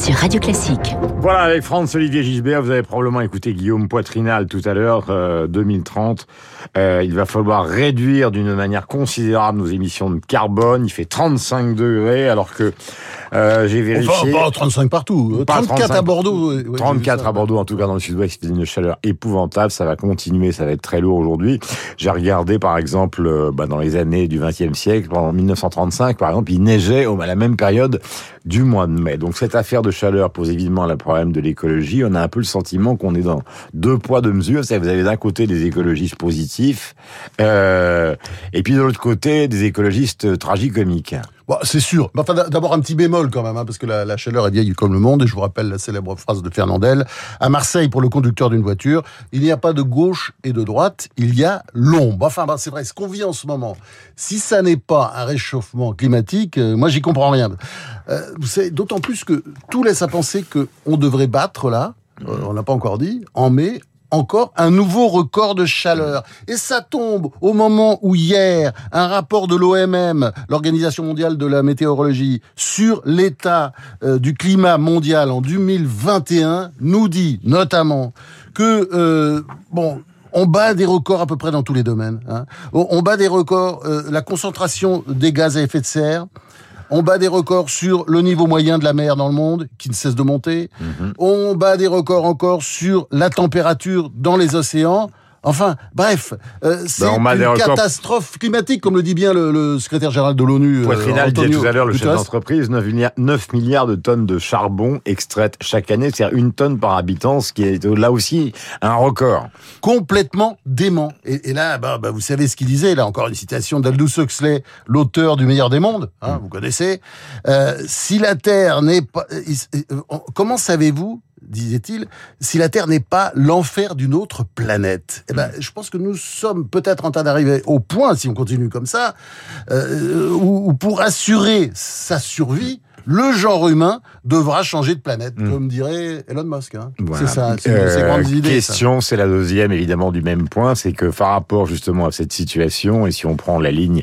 sur Radio Classique. Voilà, avec Franz-Olivier Gisbert, vous avez probablement écouté Guillaume Poitrinal tout à l'heure, euh, 2030. Euh, il va falloir réduire d'une manière considérable nos émissions de carbone. Il fait 35 degrés, alors que euh, j'ai vérifié... Enfin, pas 35 partout. Pas 34 35. à Bordeaux. ouais, ouais, 34 j'ai vu ça. à Bordeaux, en tout cas dans le sud-ouest, c'est une chaleur épouvantable. Ça va continuer, ça va être très lourd aujourd'hui. J'ai regardé, par exemple, euh, bah, dans les années du XXe siècle, en 1935, par exemple, il neigeait à la même période du mois de mai. Donc cette affaire de chaleur pose évidemment le problème de l'écologie. On a un peu le sentiment qu'on est dans deux poids, deux mesures. Vous avez d'un côté des écologistes positifs, euh, et puis de l'autre côté des écologistes tragicomiques. Bon, c'est sûr. Mais enfin, d'a- d'abord un petit bémol quand même, hein, parce que la, chaleur est vieille comme le monde, et je vous rappelle la célèbre phrase de Fernandel. À Marseille, pour le conducteur d'une voiture, il n'y a pas de gauche et de droite, il y a l'ombre. Enfin, bah, c'est vrai, ce qu'on vit en ce moment, si ça n'est pas un réchauffement climatique, euh, moi j'y comprends rien. Euh, d'autant plus que tout laisse à penser que on devrait battre là, euh, on n'a pas encore dit, en mai, encore un nouveau record de chaleur. Et ça tombe au moment où hier, un rapport de l'OMM, l'Organisation mondiale de la météorologie, sur l'état euh, du climat mondial en 2021, nous dit notamment que, euh, bon, on bat des records à peu près dans tous les domaines. hein. On, bat des records, euh, la concentration des gaz à effet de serre, on bat des records sur le niveau moyen de la mer dans le monde, qui ne cesse de monter. On bat des records encore sur la température dans les océans. Enfin, bref, euh, c'est Ben, une catastrophe climatique, comme le dit bien le, le secrétaire général de l'ONU. euh, Poitrinal disait tout à l'heure, le chef d'entreprise, 9 milliards, 9 milliards de tonnes de charbon extraites chaque année, c'est-à-dire une tonne par habitant, ce qui est là aussi un record. complètement dément. Et, et là, bah, bah, vous savez ce qu'il disait, là encore une citation d'Aldous Huxley, l'auteur du meilleur des mondes, hein, vous connaissez. Euh, si la Terre n'est pas... comment savez-vous disait-il, si la Terre n'est pas l'enfer d'une autre planète. Eh ben, je pense que nous sommes peut-être en train d'arriver au point, si on continue comme ça, euh, où, où pour assurer sa survie, le genre humain devra changer de planète, comme dirait Elon Musk. Hein. Voilà. C'est ça, c'est Euh, ses grandes idées. Question, c'est la deuxième évidemment du même point, c'est que par rapport justement à cette situation, et si on prend la ligne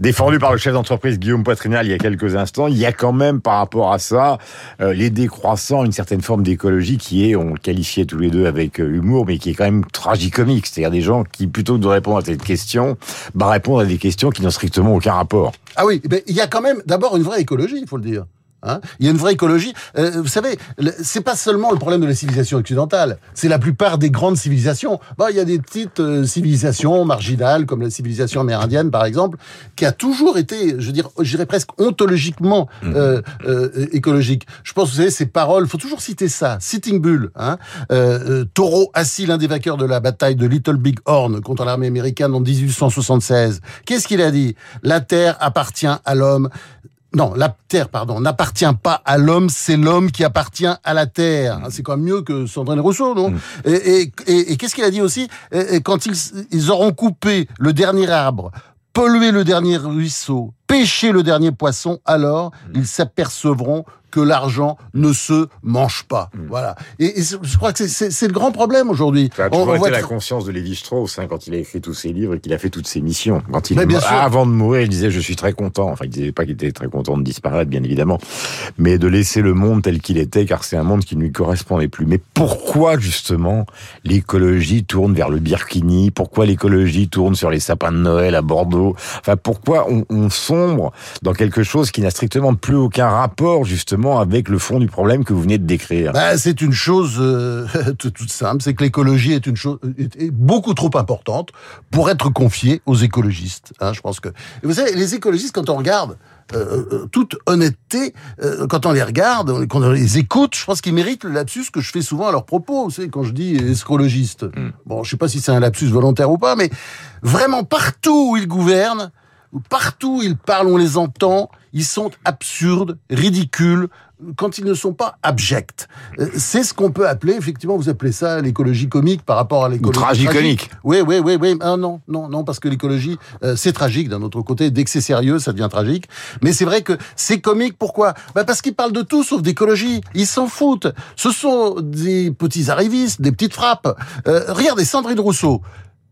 défendue par le chef d'entreprise Guillaume Poitrinal il y a quelques instants, il y a quand même par rapport à ça euh, les décroissants, une certaine forme d'écologie qui est, on le qualifiait tous les deux avec euh, humour, mais qui est quand même tragicomique, c'est-à-dire des gens qui plutôt que de répondre à cette question, bah répondent à des questions qui n'ont strictement aucun rapport. Ah oui, ben, il y a quand même d'abord une vraie écologie, il faut le dire. Hein il y a une vraie écologie. Euh, vous savez, c'est pas seulement le problème de la civilisation occidentale. C'est la plupart des grandes civilisations. Bon, il y a des petites euh, civilisations marginales, comme la civilisation amérindienne, par exemple, qui a toujours été, je dirais presque ontologiquement euh, euh, écologique. Je pense, vous savez, ces paroles, faut toujours citer ça. Sitting Bull, hein, euh, euh, taureau assis, l'un des vainqueurs de la bataille de Little Big Horn contre l'armée américaine en 1876. Qu'est-ce qu'il a dit? La terre appartient à l'homme. Non, la terre, pardon, n'appartient pas à l'homme, c'est l'homme qui appartient à la terre. Ah, C'est quand même mieux que Sandrine Rousseau, non Et, et- et- et qu'est-ce qu'il a dit aussi et Quand ils, ils auront coupé le dernier arbre, pollué le dernier ruisseau, pêché le dernier poisson, alors ils s'apercevront que l'argent ne se mange pas. Voilà. Et, je crois que c'est- le grand problème aujourd'hui. Ça a toujours on été la conscience de Lévi-Strauss hein, quand il a écrit tous ses livres et qu'il a fait toutes ses missions. Quand il, bien sûr. avant de mourir, il disait je suis très content. Enfin, il disait pas qu'il était très content de disparaître, bien évidemment, mais de laisser le monde tel qu'il était, car c'est un monde qui ne lui correspondait plus. Mais pourquoi justement l'écologie tourne vers le Birkini? Pourquoi l'écologie tourne sur les sapins de Noël à Bordeaux? Enfin, pourquoi on, on sombre dans quelque chose qui n'a strictement plus aucun rapport justement avec le fond du problème que vous venez de décrire Bah, c'est une chose euh, toute simple, c'est que l'écologie est une chose est- beaucoup trop importante pour être confiée aux écologistes. Hein, je pense que Et vous savez, les écologistes, quand on regarde euh, euh, toute honnêteté, euh, quand on les regarde, quand on les écoute, je pense qu'ils méritent le lapsus que je fais souvent à leur propos. Vous savez, quand je dis écologiste, bon, je sais pas si c'est un lapsus volontaire ou pas, mais vraiment partout où ils gouvernent, ou partout où ils parlent, on les entend, ils sont absurdes, ridicules, quand ils ne sont pas abjects. Euh, C'est ce qu'on peut appeler, effectivement, vous appelez ça l'écologie comique par rapport à l'écologie tragicomique. tragique. Oui, oui, oui, oui. Ah, non, non, non, parce que l'écologie, euh, c'est tragique d'un autre côté. Dès que c'est sérieux, ça devient tragique. Mais c'est vrai que c'est comique. Pourquoi? Bah Parce qu'ils parlent de tout sauf d'écologie. Ils s'en foutent. Ce sont des petits arrivistes, des petites frappes. Euh, regardez, Sandrine Rousseau.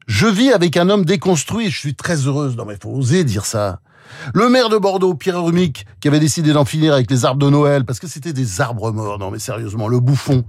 Je vis avec un homme déconstruit. Je suis très heureuse. Non, mais faut oser dire ça. Le maire de Bordeaux, Pierre Rumic, qui avait décidé d'en finir avec les arbres de Noël, parce que c'était des arbres morts. Non, mais sérieusement, le bouffon.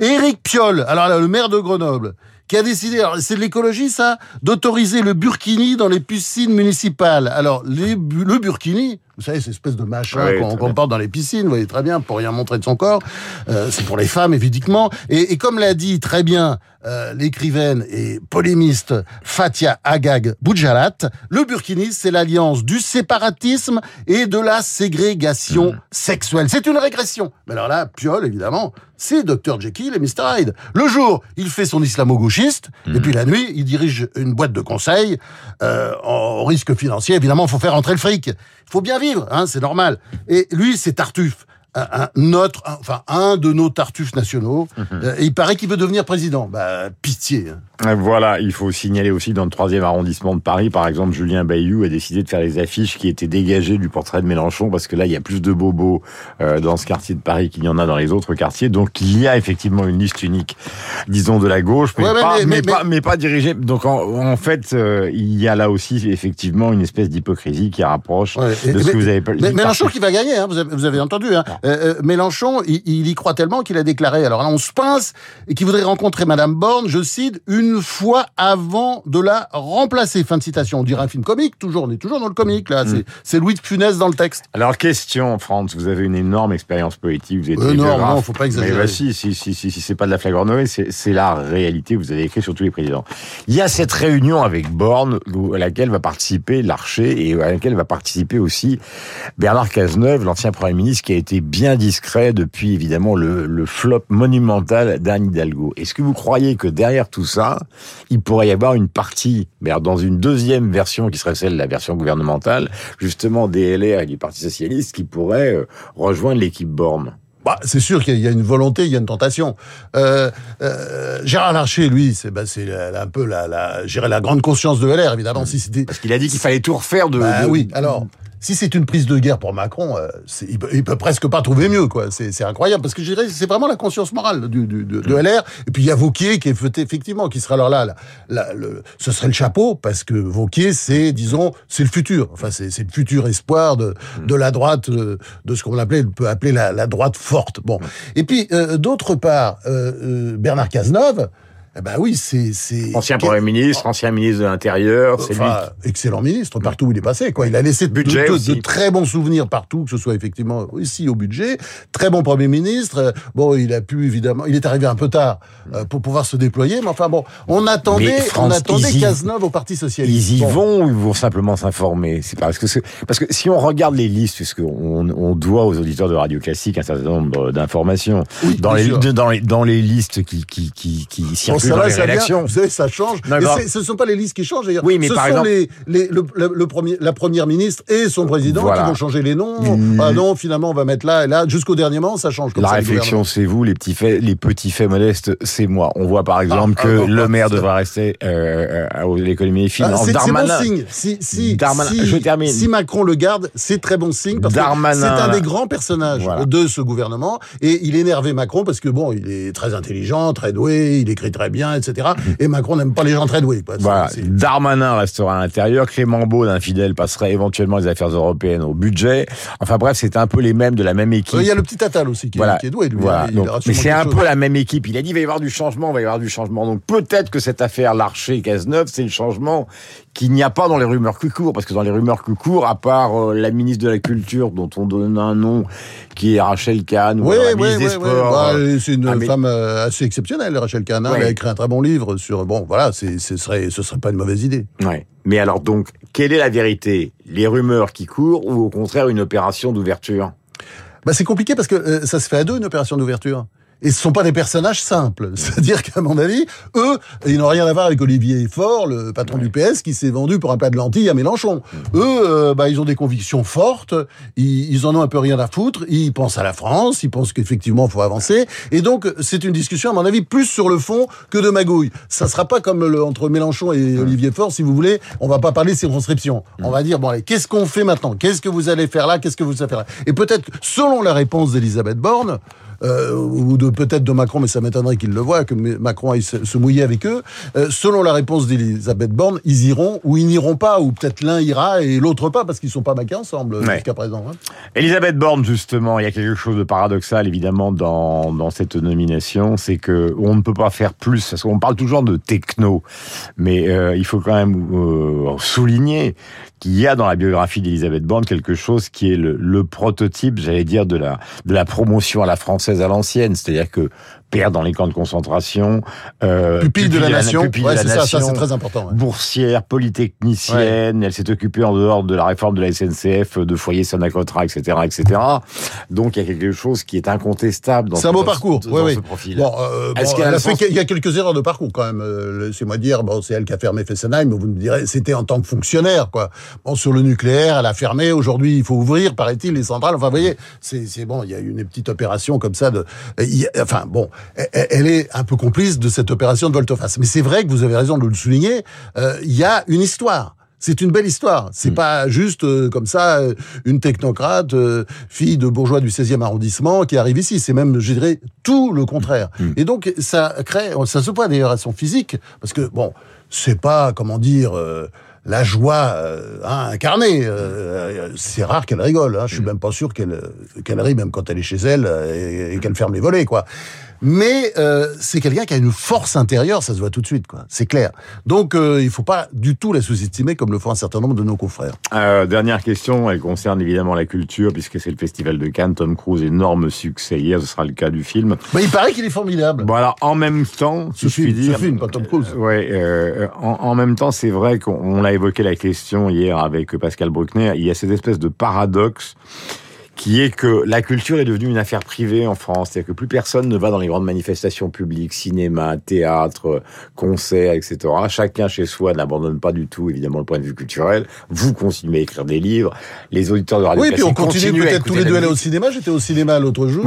Éric Piolle, alors là, le maire de Grenoble, qui a décidé, c'est de l'écologie ça, d'autoriser le burkini dans les piscines municipales. Alors les, le burkini, vous savez, cette espèce de machin qu'on porte dans les piscines, vous voyez très bien, pour rien montrer de son corps. Euh, c'est pour les femmes, évidemment. Et, et comme l'a dit très bien euh, l'écrivaine et polémiste Fatia Agag Boujalat, le burkini, c'est l'alliance du séparatisme et de la ségrégation mmh. sexuelle. C'est une régression. Mais alors là, Piol, évidemment, c'est Dr Jekyll et Mr Hyde. Le jour, il fait son islamo-gauchiste, mmh. et puis la nuit, il dirige une boîte de conseil euh, en risque financier. Évidemment, il faut faire entrer le fric. Il faut bien vivre, hein, c'est normal. Et lui, c'est Tartuffe un, notre, enfin un de nos tartuffes nationaux. Mhm. Euh, il paraît qu'il veut devenir président. Bah pitié. Hein. Euh, voilà, il faut signaler aussi dans le troisième arrondissement de Paris, par exemple, Julien Bayou a décidé de faire les affiches qui étaient dégagées du portrait de Mélenchon parce que là, il y a plus de bobos euh, dans ce quartier de Paris qu'il y en a dans les autres quartiers. Donc, il y a effectivement une liste unique, disons de la gauche, mais, pas, mais, pas, mais, pas, dirigée. Donc, en, fait, il y a là aussi effectivement une espèce d'hypocrisie qui rapproche de ce que vous avez. Mais Mélenchon qui va gagner, hein, vous, avez, vous, avez, entendu. Hein. Euh, euh, Mélenchon, il, y croit tellement qu'il a déclaré, alors là on se pince, et qu'il voudrait rencontrer Madame Borne, je cite, une fois avant de la remplacer. Fin de citation. On dirait un film comique, toujours, on est toujours dans le comique, là. Mm. C'est Louis de Funès dans le texte. Alors, question, Franz, vous avez une énorme expérience politique, vous êtes euh, Non, non, faut pas exagérer. Mais bah, si, si, si, si, si c'est pas de la flagornerie, c'est la réalité, vous avez écrit sur tous les présidents. Il y a cette réunion avec Borne, à laquelle va participer Larcher, et à laquelle va participer aussi Bernard Cazeneuve, l'ancien Premier ministre, qui a été bien dit discret depuis évidemment le, flop monumental d'Anne Hidalgo. Est-ce que vous croyez que derrière tout ça, il pourrait y avoir une partie, dans une deuxième version qui serait celle de la version gouvernementale, justement des LR et du Parti Socialiste qui pourrait euh, rejoindre l'équipe Borne? Bah, c'est sûr qu'il y a une volonté, il y a une tentation. Euh, euh, Gérard Larcher, lui, c'est bah, un peu la, la, la grande conscience de LR, évidemment. Mmh. Si Parce qu'il a dit qu'il fallait tout refaire de. Bah, Oui, alors si c'est une prise de guerre pour Macron, euh, il, peut, peut, presque pas trouver mieux, quoi. C'est incroyable parce que je dirais c'est vraiment la conscience morale du, du, de, de, mm. LR. Et puis il y a Vauquier qui est effectivement qui sera alors là, là, le, ce serait le chapeau parce que Vauquier c'est disons c'est le futur. Enfin c'est le futur espoir de, mm. de la droite euh, de ce qu'on appelait peut appeler la, la, droite forte. Bon. Mm. Et puis euh, d'autre part euh, Bernard Cazeneuve. Ben oui, c'est ancien premier ministre, ancien ministre de l'Intérieur, c'est enfin, lui. Excellent ministre partout où il est passé. Quoi, il a laissé budget de, de, très bons souvenirs partout, que ce soit effectivement ici au budget. Très bon premier ministre. Bon, il a pu évidemment, il est arrivé un peu tard euh, pour pouvoir se déployer, mais enfin bon, on attendait, on attendait Cazeneuve au Parti socialiste. Ils y vont ou ils vont simplement s'informer? C'est parce que parce que si on regarde les listes, puisque on, on doit aux auditeurs de Radio Classique un certain nombre d'informations dans, les, dans les dans les listes qui qui qui, qui circulent ça va, ça vient, vous savez, ça change. ce ne sont pas les listes qui changent. Oui, mais ce par sont exemple... les, les, le, le, premier, la première ministre et son président qui vont changer les noms. Mmh. Ah non, finalement, on va mettre là et là. Jusqu'au dernier moment, ça change. Comme la ça, réflexion, c'est vous. Les petits faits, les petits faits modestes, c'est moi. On voit par exemple ah, que ah, le maire devra rester euh, à l'économie des finances. c'est bon signe. Si, si, Darmanin, si, je termine. Si Macron le garde, c'est très bon signe parce Darmanin, que c'est un des grands personnages de ce gouvernement et il énervait Macron parce que bon, il est très intelligent, très doué, il écrit très bien, etc. Et Macron n'aime pas les gens très doués. Voilà. Darmanin restera à l'intérieur, Clément Beaune, infidèle, passerait éventuellement les affaires européennes au budget. Enfin bref, c'est un peu les mêmes de la même équipe. Il y a le petit Attal aussi qui, est, doué. Lui, voilà. mais c'est un peu la même équipe. Il a dit il va y avoir du changement, il va y avoir du changement. Donc peut-être que cette affaire Larcher-Cazeneuve, c'est le changement qu'il n'y a pas dans les rumeurs qui courent, parce que dans les rumeurs qui courent, à part euh, la ministre de la Culture, dont on donne un nom, qui est Rachel Kahn, oui, ou la ministre des Sports. Bah, c'est une ah, femme euh, assez exceptionnelle, Rachel Kahn. Hein. Elle a écrit un très bon livre sur... Bon, voilà, ce serait, ce serait pas une mauvaise idée. Ouais. Mais alors donc, quelle est la vérité? Les rumeurs qui courent ou au contraire une opération d'ouverture? Bah, C'est compliqué parce que euh, ça se fait à deux, une opération d'ouverture. Et ce sont pas des personnages simples. C'est-à-dire qu'à mon avis, eux, ils n'ont rien à voir avec Olivier Faure, le patron du PS, qui s'est vendu pour un plat de lentilles à Mélenchon. Eux, euh, bah, ils ont des convictions fortes, ils, ils, en ont un peu rien à foutre, ils pensent à la France, ils pensent qu'effectivement, il faut avancer. Et donc, c'est une discussion, à mon avis, plus sur le fond que de magouille. Ça sera pas comme le, entre Mélenchon et Olivier Faure, si vous voulez, on va pas parler circonscription. On va dire, bon, allez, qu'est-ce qu'on fait maintenant? Qu'est-ce que vous allez faire là? Qu'est-ce que vous allez faire là? Et peut-être, selon la réponse d'Elisabeth Borne, euh, ou de peut-être de Macron, mais ça m'étonnerait qu'il le voie, que Macron aille se, mouiller avec eux. Euh, selon la réponse d'Elisabeth Borne, ils iront ou ils n'iront pas, ou peut-être l'un ira et l'autre pas, parce qu'ils sont pas baqués ensemble Ouais. jusqu'à présent. hein. Elisabeth Borne, justement, il y a quelque chose de paradoxal, évidemment, dans, dans cette nomination, c'est que on ne peut pas faire plus, parce qu'on parle toujours de techno, mais euh, il faut quand même euh, souligner qu'il y a dans la biographie d'Elisabeth Borne quelque chose qui est le, le prototype, j'allais dire, de la, de la promotion à la française à l'ancienne, c'est-à-dire que père dans les camps de concentration, euh, Pupille de la nation. pupille de Ouais, la c'est ça, ça nation, c'est très important. ouais. boursière, polytechnicienne, elle s'est occupée en dehors de la réforme de la SNCF, de foyer Sonacotra, etc., etc. Donc il y a quelque chose qui est incontestable dans, C'est un ce- beau parcours, oui, dans oui. ce profil. Bon, euh, bon, qu'il y a fait y quelques erreurs de parcours quand même. Euh, Laissez-moi dire, bon, c'est elle qui a fermé Fessenheim, mais vous me direz, c'était en tant que fonctionnaire, quoi. Bon, sur le nucléaire, elle a fermé. Aujourd'hui, il faut ouvrir, paraît-il, les centrales. Enfin, vous voyez, c'est bon. Il y a eu une petite opération comme ça de. il y enfin, bon, elle, est un peu complice de cette opération de volte-face. Mais c'est vrai que vous avez raison de le souligner. euh, Il y a une histoire. C'est une belle histoire. C'est pas juste euh, comme ça euh, une technocrate, euh, fille de bourgeois du 16e arrondissement qui arrive ici. C'est même, je dirais, tout le contraire. Et donc ça crée, ça se voit d'ailleurs à son physique, parce que bon, c'est pas comment dire. euh, la joie euh, hein, incarnée, Euh, c'est rare qu'elle rigole. Hein. Je suis même pas sûr qu'elle qu'elle rit, même quand elle est chez elle et, et qu'elle ferme les volets, quoi. Mais euh, c'est quelqu'un qui a une force intérieure, ça se voit tout de suite, quoi. C'est clair. Donc euh, il faut pas du tout la sous-estimer comme le font un certain nombre de nos confrères. Euh, dernière question, elle concerne évidemment la culture, puisque c'est le Festival de Cannes. Tom Cruise, énorme succès hier, ce sera le cas du film. Mais il paraît qu'il est formidable. Bon alors, en même temps, si Ce je puis film, ce film, pas Tom Cruise. Euh, Ouais, en, en même temps, c'est vrai qu'on on a évoqué la question hier avec Pascal Bruckner. Il y a cette espèce de paradoxe qui est que la culture est devenue une affaire privée en France. C'est-à-dire que plus personne ne va dans les grandes manifestations publiques, cinéma, théâtre, concerts, etc. Chacun chez soi n'abandonne pas du tout, évidemment, le point de vue culturel. Vous continuez à écrire des livres. Les auditeurs de Radio Oui, puis on continue peut-être tous les deux à aller au cinéma. J'étais au cinéma l'autre jour.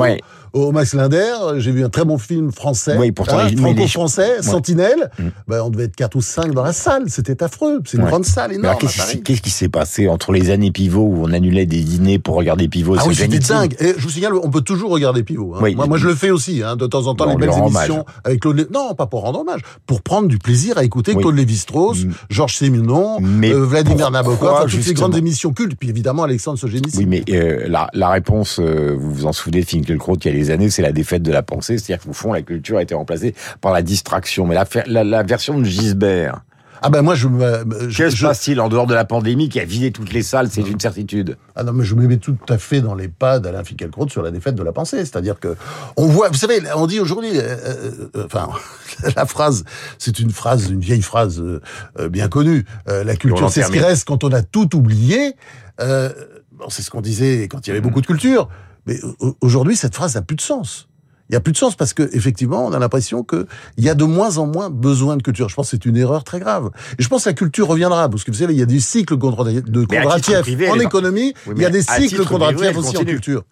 Au Max Linder, j'ai vu un très bon film français, Oui, pourtant, hein, les- franco-français, Sentinelle. Mm. Ben, on devait être quatre ou cinq dans la salle. C'était affreux. C'est une Ouais. grande salle énorme. qu'est-ce qui, s'est- passé entre les années pivot où on annulait des dîners pour regarder pivot Ah oui, c'était dingue. Et je vous signale, on peut toujours regarder Pivot. hein. Oui. moi, moi, je le fais aussi, hein, de temps en temps, les belles émissions avec Claude. Lé- Non, pas pour rendre hommage, pour prendre du plaisir à écouter Oui. Claude Lévi-Strauss, Mm. Georges Séminon, euh, Vladimir Nabokov, enfin, toutes ces grandes émissions cultes, puis évidemment Alexandre Solzhenitsyn. Oui, mais euh, la, la réponse, euh, vous vous en souvenez de Finkielkraut il y a des années, c'est la défaite de la pensée. C'est-à-dire qu'au fond, la culture a été remplacée par la distraction. Mais la, la, la version de Gisbert, Ah ben moi, je me... je- je- se passe-t-il en dehors de la pandémie qui a vidé toutes les salles C'est une certitude. Ah non, mais je me mets tout à fait dans les pas d'Alain Finkielkraut sur la défaite de la pensée. C'est-à-dire que on voit, vous savez, on dit aujourd'hui, euh, euh, enfin, la phrase, c'est une phrase, une vieille phrase euh, euh, bien connue. Euh, la culture, c'est ce qui reste quand on a tout oublié. Euh, bon, c'est ce qu'on disait quand il y avait beaucoup de culture. Mais au- aujourd'hui, cette phrase n'a plus de sens. Il y a plus de sens parce que effectivement, on a l'impression que il y a de moins en moins besoin de culture. Je pense que c'est une erreur très grave. Et je pense que la culture reviendra parce que vous savez, il y a des cycles de Kondratiev privé, en économie. Oui, il y a des cycles Kondratiev aussi en culture.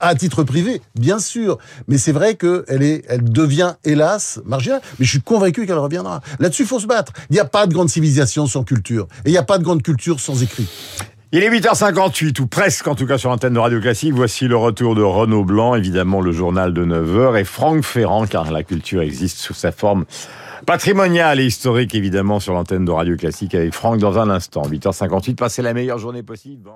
À titre privé, bien sûr. Mais c'est vrai qu'elle est, elle devient, hélas, marginale. Mais je suis convaincu qu'elle reviendra. Là-dessus, il faut se battre. Il n'y a pas de grande civilisation sans culture. Et il n'y a pas de grande culture sans écrit. Il est 8h58, ou presque en tout cas sur l'antenne de Radio Classique. Voici le retour de Renaud Blanc, évidemment le journal de 9h, et Franck Ferrand, car la culture existe sous sa forme patrimoniale et historique, évidemment, sur l'antenne de Radio Classique avec Franck dans un instant. 8h58, passez la meilleure journée possible.